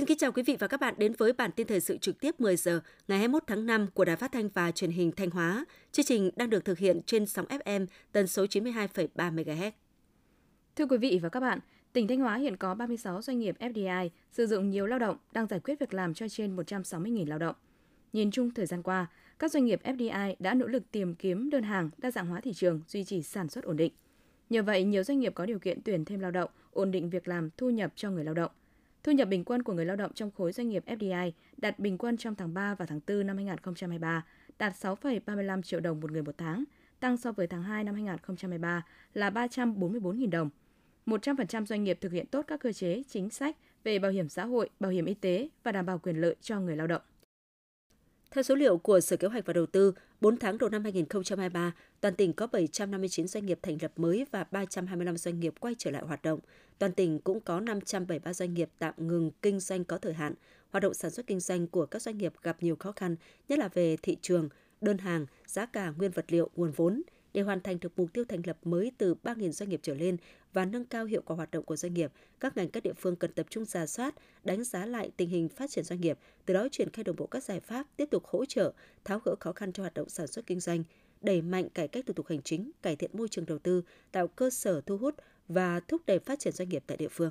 Xin kính chào quý vị và các bạn đến với bản tin thời sự trực tiếp 10 giờ ngày 21 tháng 5 của Đài Phát thanh và Truyền hình Thanh Hóa. Chương trình đang được thực hiện trên sóng FM tần số 92,3 MHz. Thưa quý vị và các bạn, tỉnh Thanh Hóa hiện có 36 doanh nghiệp FDI sử dụng nhiều lao động đang giải quyết việc làm cho trên 160.000 lao động. Nhìn chung thời gian qua, các doanh nghiệp FDI đã nỗ lực tìm kiếm đơn hàng, đa dạng hóa thị trường, duy trì sản xuất ổn định. Nhờ vậy, nhiều doanh nghiệp có điều kiện tuyển thêm lao động, ổn định việc làm, thu nhập cho người lao động. Thu nhập bình quân của người lao động trong khối doanh nghiệp FDI đạt bình quân trong tháng 3 và tháng 4 năm 2023 đạt 6,35 triệu đồng một người một tháng, tăng so với tháng 2 năm 2023 là 344.000 đồng. 100% doanh nghiệp thực hiện tốt các cơ chế, chính sách về bảo hiểm xã hội, bảo hiểm y tế và đảm bảo quyền lợi cho người lao động. Theo số liệu của Sở Kế hoạch và Đầu tư, 4 tháng đầu năm 2023, toàn tỉnh có 759 doanh nghiệp thành lập mới và 325 doanh nghiệp quay trở lại hoạt động. Toàn tỉnh cũng có 573 doanh nghiệp tạm ngừng kinh doanh có thời hạn. Hoạt động sản xuất kinh doanh của các doanh nghiệp gặp nhiều khó khăn, nhất là về thị trường, đơn hàng, giá cả nguyên vật liệu, nguồn vốn. Để hoàn thành được mục tiêu thành lập mới từ 3.000 doanh nghiệp trở lên và nâng cao hiệu quả hoạt động của doanh nghiệp, các ngành các địa phương cần tập trung giả soát, đánh giá lại tình hình phát triển doanh nghiệp, từ đó triển khai đồng bộ các giải pháp tiếp tục hỗ trợ, tháo gỡ khó khăn cho hoạt động sản xuất kinh doanh, đẩy mạnh cải cách thủ tục hành chính, cải thiện môi trường đầu tư, tạo cơ sở thu hút và thúc đẩy phát triển doanh nghiệp tại địa phương.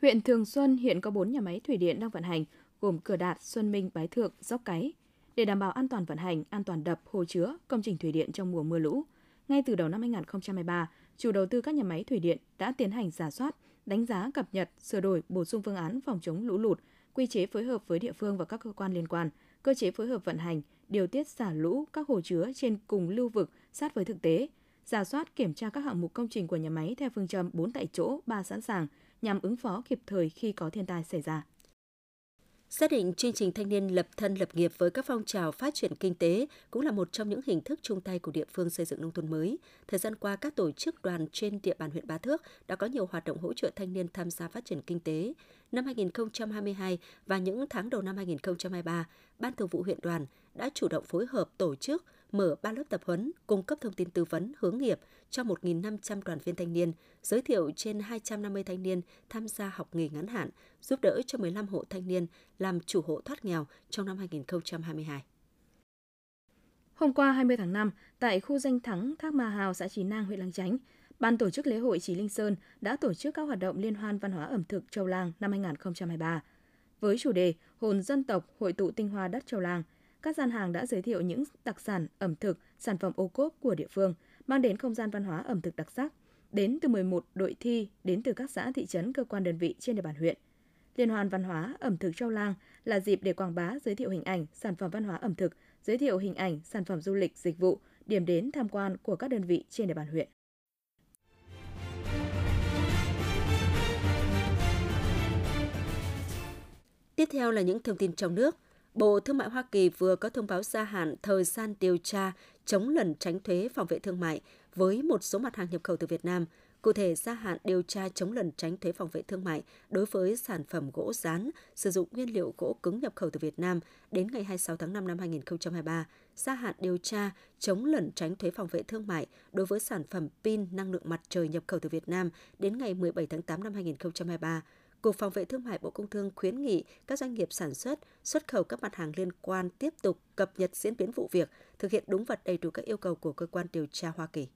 Huyện Thường Xuân hiện có 4 nhà máy thủy điện đang vận hành, gồm Cửa Đạt, Xuân Minh, Bái Thượng, Dốc Cái. Để đảm bảo an toàn vận hành, an toàn đập, hồ chứa, công trình thủy điện trong mùa mưa lũ, ngay từ đầu năm 2023, chủ đầu tư các nhà máy thủy điện đã tiến hành giả soát, đánh giá cập nhật, sửa đổi, bổ sung phương án phòng chống lũ lụt, quy chế phối hợp với địa phương và các cơ quan liên quan, cơ chế phối hợp vận hành, điều tiết xả lũ các hồ chứa trên cùng lưu vực sát với thực tế, giả soát kiểm tra các hạng mục công trình của nhà máy theo phương châm 4 tại chỗ, 3 sẵn sàng nhằm ứng phó kịp thời khi có thiên tai xảy ra. Xác định chương trình thanh niên lập thân lập nghiệp với các phong trào phát triển kinh tế cũng là một trong những hình thức chung tay của địa phương xây dựng nông thôn mới. Thời gian qua, các tổ chức đoàn trên địa bàn huyện Bá Thước đã có nhiều hoạt động hỗ trợ thanh niên tham gia phát triển kinh tế. Năm 2022 và những tháng đầu năm 2023, Ban Thường vụ huyện đoàn đã chủ động phối hợp tổ chức mở 3 lớp tập huấn, cung cấp thông tin tư vấn, hướng nghiệp cho 1.500 đoàn viên thanh niên, giới thiệu trên 250 thanh niên tham gia học nghề ngắn hạn, giúp đỡ cho 15 hộ thanh niên làm chủ hộ thoát nghèo trong năm 2022. Hôm qua 20 tháng 5, tại khu danh thắng Thác Ma Hào, xã Chí Nang, huyện Lăng Chánh, Ban tổ chức lễ hội Chí Linh Sơn đã tổ chức các hoạt động liên hoan văn hóa ẩm thực Châu Lang năm 2023. Với chủ đề Hồn dân tộc hội tụ tinh hoa đất Châu Lang – các gian hàng đã giới thiệu những đặc sản, ẩm thực, sản phẩm ô cốp của địa phương, mang đến không gian văn hóa ẩm thực đặc sắc, đến từ 11 đội thi đến từ các xã, thị trấn, cơ quan đơn vị trên địa bàn huyện. Liên hoan văn hóa ẩm thực Châu Lang là dịp để quảng bá, giới thiệu hình ảnh, sản phẩm văn hóa ẩm thực, giới thiệu hình ảnh, sản phẩm du lịch, dịch vụ, điểm đến tham quan của các đơn vị trên địa bàn huyện. Tiếp theo là những thông tin trong nước. Bộ Thương mại Hoa Kỳ vừa có thông báo gia hạn thời gian điều tra chống lần tránh thuế phòng vệ thương mại với một số mặt hàng nhập khẩu từ Việt Nam. Cụ thể, gia hạn điều tra chống lần tránh thuế phòng vệ thương mại đối với sản phẩm gỗ rán sử dụng nguyên liệu gỗ cứng nhập khẩu từ Việt Nam đến ngày 26 tháng 5 năm 2023. Gia hạn điều tra chống lẩn tránh thuế phòng vệ thương mại đối với sản phẩm pin năng lượng mặt trời nhập khẩu từ Việt Nam đến ngày 17 tháng 8 năm 2023 Cục Phòng vệ Thương mại Bộ Công Thương khuyến nghị các doanh nghiệp sản xuất, xuất khẩu các mặt hàng liên quan tiếp tục cập nhật diễn biến vụ việc, thực hiện đúng và đầy đủ các yêu cầu của cơ quan điều tra Hoa Kỳ.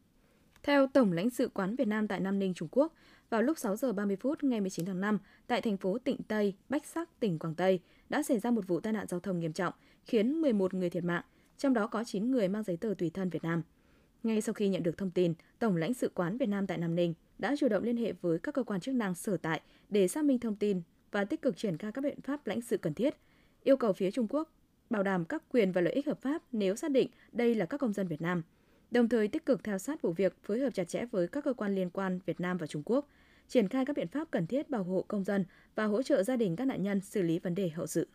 Theo Tổng lãnh sự quán Việt Nam tại Nam Ninh, Trung Quốc, vào lúc 6 giờ 30 phút ngày 19 tháng 5, tại thành phố Tịnh Tây, Bách Sắc, tỉnh Quảng Tây, đã xảy ra một vụ tai nạn giao thông nghiêm trọng, khiến 11 người thiệt mạng, trong đó có 9 người mang giấy tờ tùy thân Việt Nam. Ngay sau khi nhận được thông tin, Tổng lãnh sự quán Việt Nam tại Nam Ninh đã chủ động liên hệ với các cơ quan chức năng sở tại để xác minh thông tin và tích cực triển khai các biện pháp lãnh sự cần thiết, yêu cầu phía Trung Quốc bảo đảm các quyền và lợi ích hợp pháp nếu xác định đây là các công dân Việt Nam, đồng thời tích cực theo sát vụ việc, phối hợp chặt chẽ với các cơ quan liên quan Việt Nam và Trung Quốc, triển khai các biện pháp cần thiết bảo hộ công dân và hỗ trợ gia đình các nạn nhân xử lý vấn đề hậu sự.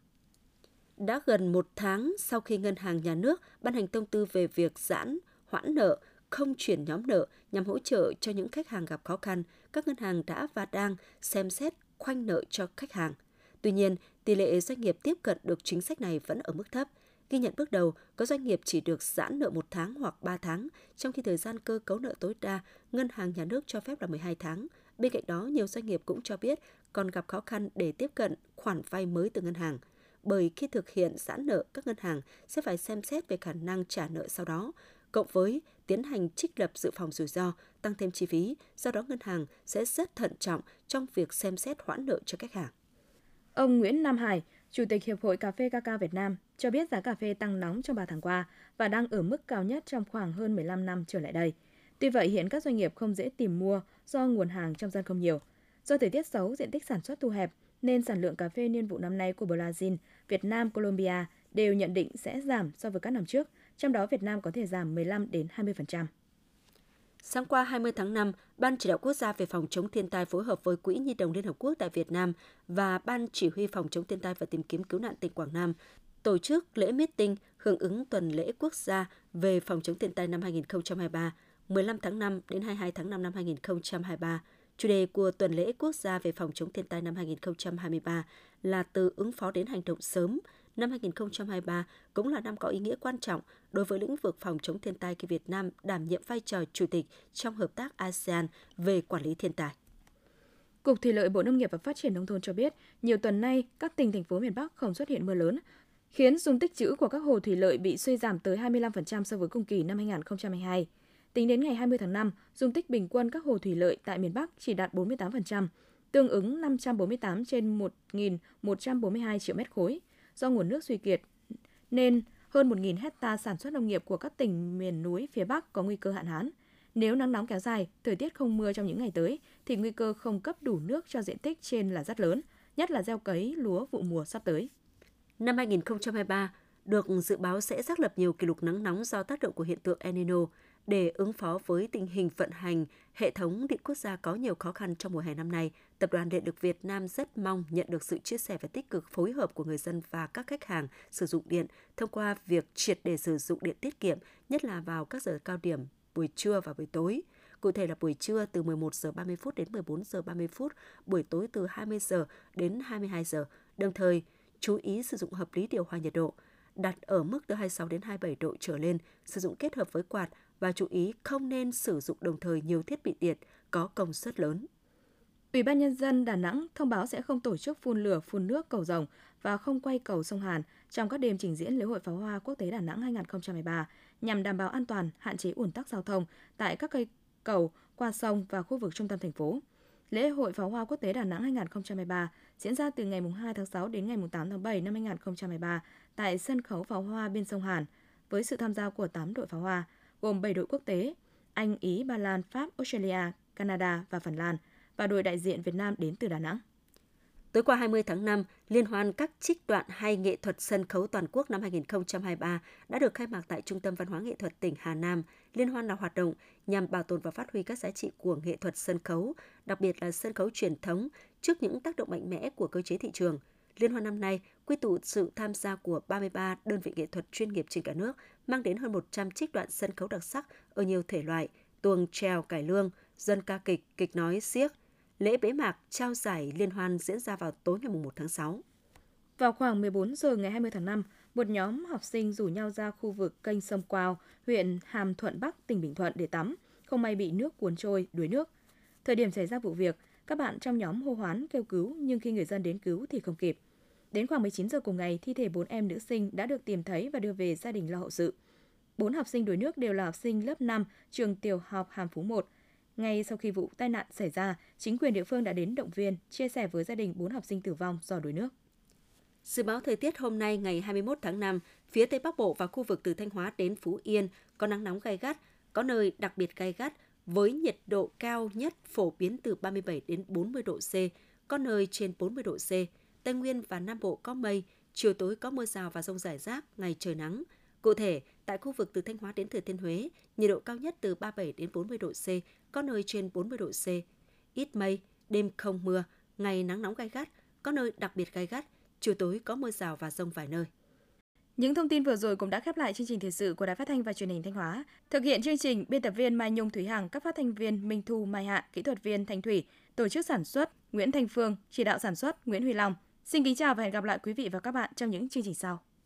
Đã gần một tháng sau khi Ngân hàng Nhà nước ban hành thông tư về việc giãn, hoãn nợ, không chuyển nhóm nợ nhằm hỗ trợ cho những khách hàng gặp khó khăn, các ngân hàng đã và đang xem xét khoanh nợ cho khách hàng. Tuy nhiên, tỷ lệ doanh nghiệp tiếp cận được chính sách này vẫn ở mức thấp. Ghi nhận bước đầu, có doanh nghiệp chỉ được giãn nợ một tháng hoặc 3 tháng, trong khi thời gian cơ cấu nợ tối đa, ngân hàng nhà nước cho phép là 12 tháng. Bên cạnh đó, nhiều doanh nghiệp cũng cho biết còn gặp khó khăn để tiếp cận khoản vay mới từ ngân hàng. Bởi khi thực hiện giãn nợ, các ngân hàng sẽ phải xem xét về khả năng trả nợ sau đó, cộng với tiến hành trích lập dự phòng rủi ro, tăng thêm chi phí, do đó ngân hàng sẽ rất thận trọng trong việc xem xét hoãn nợ cho khách hàng. Ông Nguyễn Nam Hải, Chủ tịch Hiệp hội Cà phê Cacao Việt Nam cho biết giá cà phê tăng nóng trong 3 tháng qua và đang ở mức cao nhất trong khoảng hơn 15 năm trở lại đây. Tuy vậy, hiện các doanh nghiệp không dễ tìm mua do nguồn hàng trong dân không nhiều. Do thời tiết xấu, diện tích sản xuất thu hẹp, nên sản lượng cà phê niên vụ năm nay của Brazil, Việt Nam, Colombia đều nhận định sẽ giảm so với các năm trước, trong đó Việt Nam có thể giảm 15 đến 20%. Sáng qua 20 tháng 5, Ban Chỉ đạo Quốc gia về phòng chống thiên tai phối hợp với Quỹ Nhi đồng Liên Hợp Quốc tại Việt Nam và Ban Chỉ huy phòng chống thiên tai và tìm kiếm cứu nạn tỉnh Quảng Nam tổ chức lễ meeting hưởng ứng tuần lễ quốc gia về phòng chống thiên tai năm 2023, 15 tháng 5 đến 22 tháng 5 năm 2023. Chủ đề của tuần lễ quốc gia về phòng chống thiên tai năm 2023 là từ ứng phó đến hành động sớm, năm 2023 cũng là năm có ý nghĩa quan trọng đối với lĩnh vực phòng chống thiên tai khi Việt Nam đảm nhiệm vai trò chủ tịch trong hợp tác ASEAN về quản lý thiên tai. Cục Thủy lợi Bộ Nông nghiệp và Phát triển Nông thôn cho biết, nhiều tuần nay, các tỉnh thành phố miền Bắc không xuất hiện mưa lớn, khiến dung tích trữ của các hồ thủy lợi bị suy giảm tới 25% so với cùng kỳ năm 2022. Tính đến ngày 20 tháng 5, dung tích bình quân các hồ thủy lợi tại miền Bắc chỉ đạt 48%, tương ứng 548 trên 1.142 triệu mét khối do nguồn nước suy kiệt, nên hơn 1.000 hecta sản xuất nông nghiệp của các tỉnh miền núi phía Bắc có nguy cơ hạn hán. Nếu nắng nóng kéo dài, thời tiết không mưa trong những ngày tới, thì nguy cơ không cấp đủ nước cho diện tích trên là rất lớn, nhất là gieo cấy lúa vụ mùa sắp tới. Năm 2023, được dự báo sẽ xác lập nhiều kỷ lục nắng nóng do tác động của hiện tượng El Nino. Để ứng phó với tình hình vận hành, hệ thống điện quốc gia có nhiều khó khăn trong mùa hè năm nay, Tập đoàn Điện lực Việt Nam rất mong nhận được sự chia sẻ và tích cực phối hợp của người dân và các khách hàng sử dụng điện thông qua việc triệt để sử dụng điện tiết kiệm, nhất là vào các giờ cao điểm buổi trưa và buổi tối. Cụ thể là buổi trưa từ 11 giờ 30 phút đến 14 giờ 30 phút, buổi tối từ 20 giờ đến 22 giờ. Đồng thời, chú ý sử dụng hợp lý điều hòa nhiệt độ, đặt ở mức từ 26 đến 27 độ trở lên, sử dụng kết hợp với quạt và chú ý không nên sử dụng đồng thời nhiều thiết bị điện có công suất lớn. Ủy ban Nhân dân Đà Nẵng thông báo sẽ không tổ chức phun lửa, phun nước cầu rồng và không quay cầu sông Hàn trong các đêm trình diễn lễ hội pháo hoa quốc tế Đà Nẵng 2023 nhằm đảm bảo an toàn, hạn chế ủn tắc giao thông tại các cây cầu qua sông và khu vực trung tâm thành phố. Lễ hội pháo hoa quốc tế Đà Nẵng 2023 diễn ra từ ngày 2 tháng 6 đến ngày 8 tháng 7 năm 2023 tại sân khấu pháo hoa bên sông Hàn với sự tham gia của 8 đội pháo hoa gồm 7 đội quốc tế Anh, Ý, Ba Lan, Pháp, Australia, Canada và Phần Lan và đội đại diện Việt Nam đến từ Đà Nẵng. Tối qua 20 tháng 5, Liên hoan các trích đoạn hay nghệ thuật sân khấu toàn quốc năm 2023 đã được khai mạc tại Trung tâm Văn hóa Nghệ thuật tỉnh Hà Nam. Liên hoan là hoạt động nhằm bảo tồn và phát huy các giá trị của nghệ thuật sân khấu, đặc biệt là sân khấu truyền thống trước những tác động mạnh mẽ của cơ chế thị trường. Liên hoan năm nay quy tụ sự tham gia của 33 đơn vị nghệ thuật chuyên nghiệp trên cả nước, mang đến hơn 100 trích đoạn sân khấu đặc sắc ở nhiều thể loại, tuồng, trèo, cải lương, dân ca kịch, kịch nói, siếc – Lễ bế mạc trao giải liên hoan diễn ra vào tối ngày 1 tháng 6. Vào khoảng 14 giờ ngày 20 tháng 5, một nhóm học sinh rủ nhau ra khu vực kênh sông Quao, huyện Hàm Thuận Bắc, tỉnh Bình Thuận để tắm, không may bị nước cuốn trôi, đuối nước. Thời điểm xảy ra vụ việc, các bạn trong nhóm hô hoán kêu cứu nhưng khi người dân đến cứu thì không kịp. Đến khoảng 19 giờ cùng ngày, thi thể 4 em nữ sinh đã được tìm thấy và đưa về gia đình lo hậu sự. Bốn học sinh đuối nước đều là học sinh lớp 5, trường tiểu học Hàm Phú 1, ngay sau khi vụ tai nạn xảy ra, chính quyền địa phương đã đến động viên, chia sẻ với gia đình 4 học sinh tử vong do đuối nước. Dự báo thời tiết hôm nay ngày 21 tháng 5, phía Tây Bắc Bộ và khu vực từ Thanh Hóa đến Phú Yên có nắng nóng gai gắt, có nơi đặc biệt gai gắt với nhiệt độ cao nhất phổ biến từ 37 đến 40 độ C, có nơi trên 40 độ C. Tây Nguyên và Nam Bộ có mây, chiều tối có mưa rào và rông rải rác, ngày trời nắng. Cụ thể, tại khu vực từ Thanh Hóa đến Thừa Thiên Huế, nhiệt độ cao nhất từ 37 đến 40 độ C, có nơi trên 40 độ C. Ít mây, đêm không mưa, ngày nắng nóng gai gắt, có nơi đặc biệt gai gắt, chiều tối có mưa rào và rông vài nơi. Những thông tin vừa rồi cũng đã khép lại chương trình thời sự của Đài Phát thanh và Truyền hình Thanh Hóa. Thực hiện chương trình, biên tập viên Mai Nhung Thúy Hằng, các phát thanh viên Minh Thu Mai Hạ, kỹ thuật viên Thanh Thủy, tổ chức sản xuất Nguyễn Thành Phương, chỉ đạo sản xuất Nguyễn Huy Long. Xin kính chào và hẹn gặp lại quý vị và các bạn trong những chương trình sau.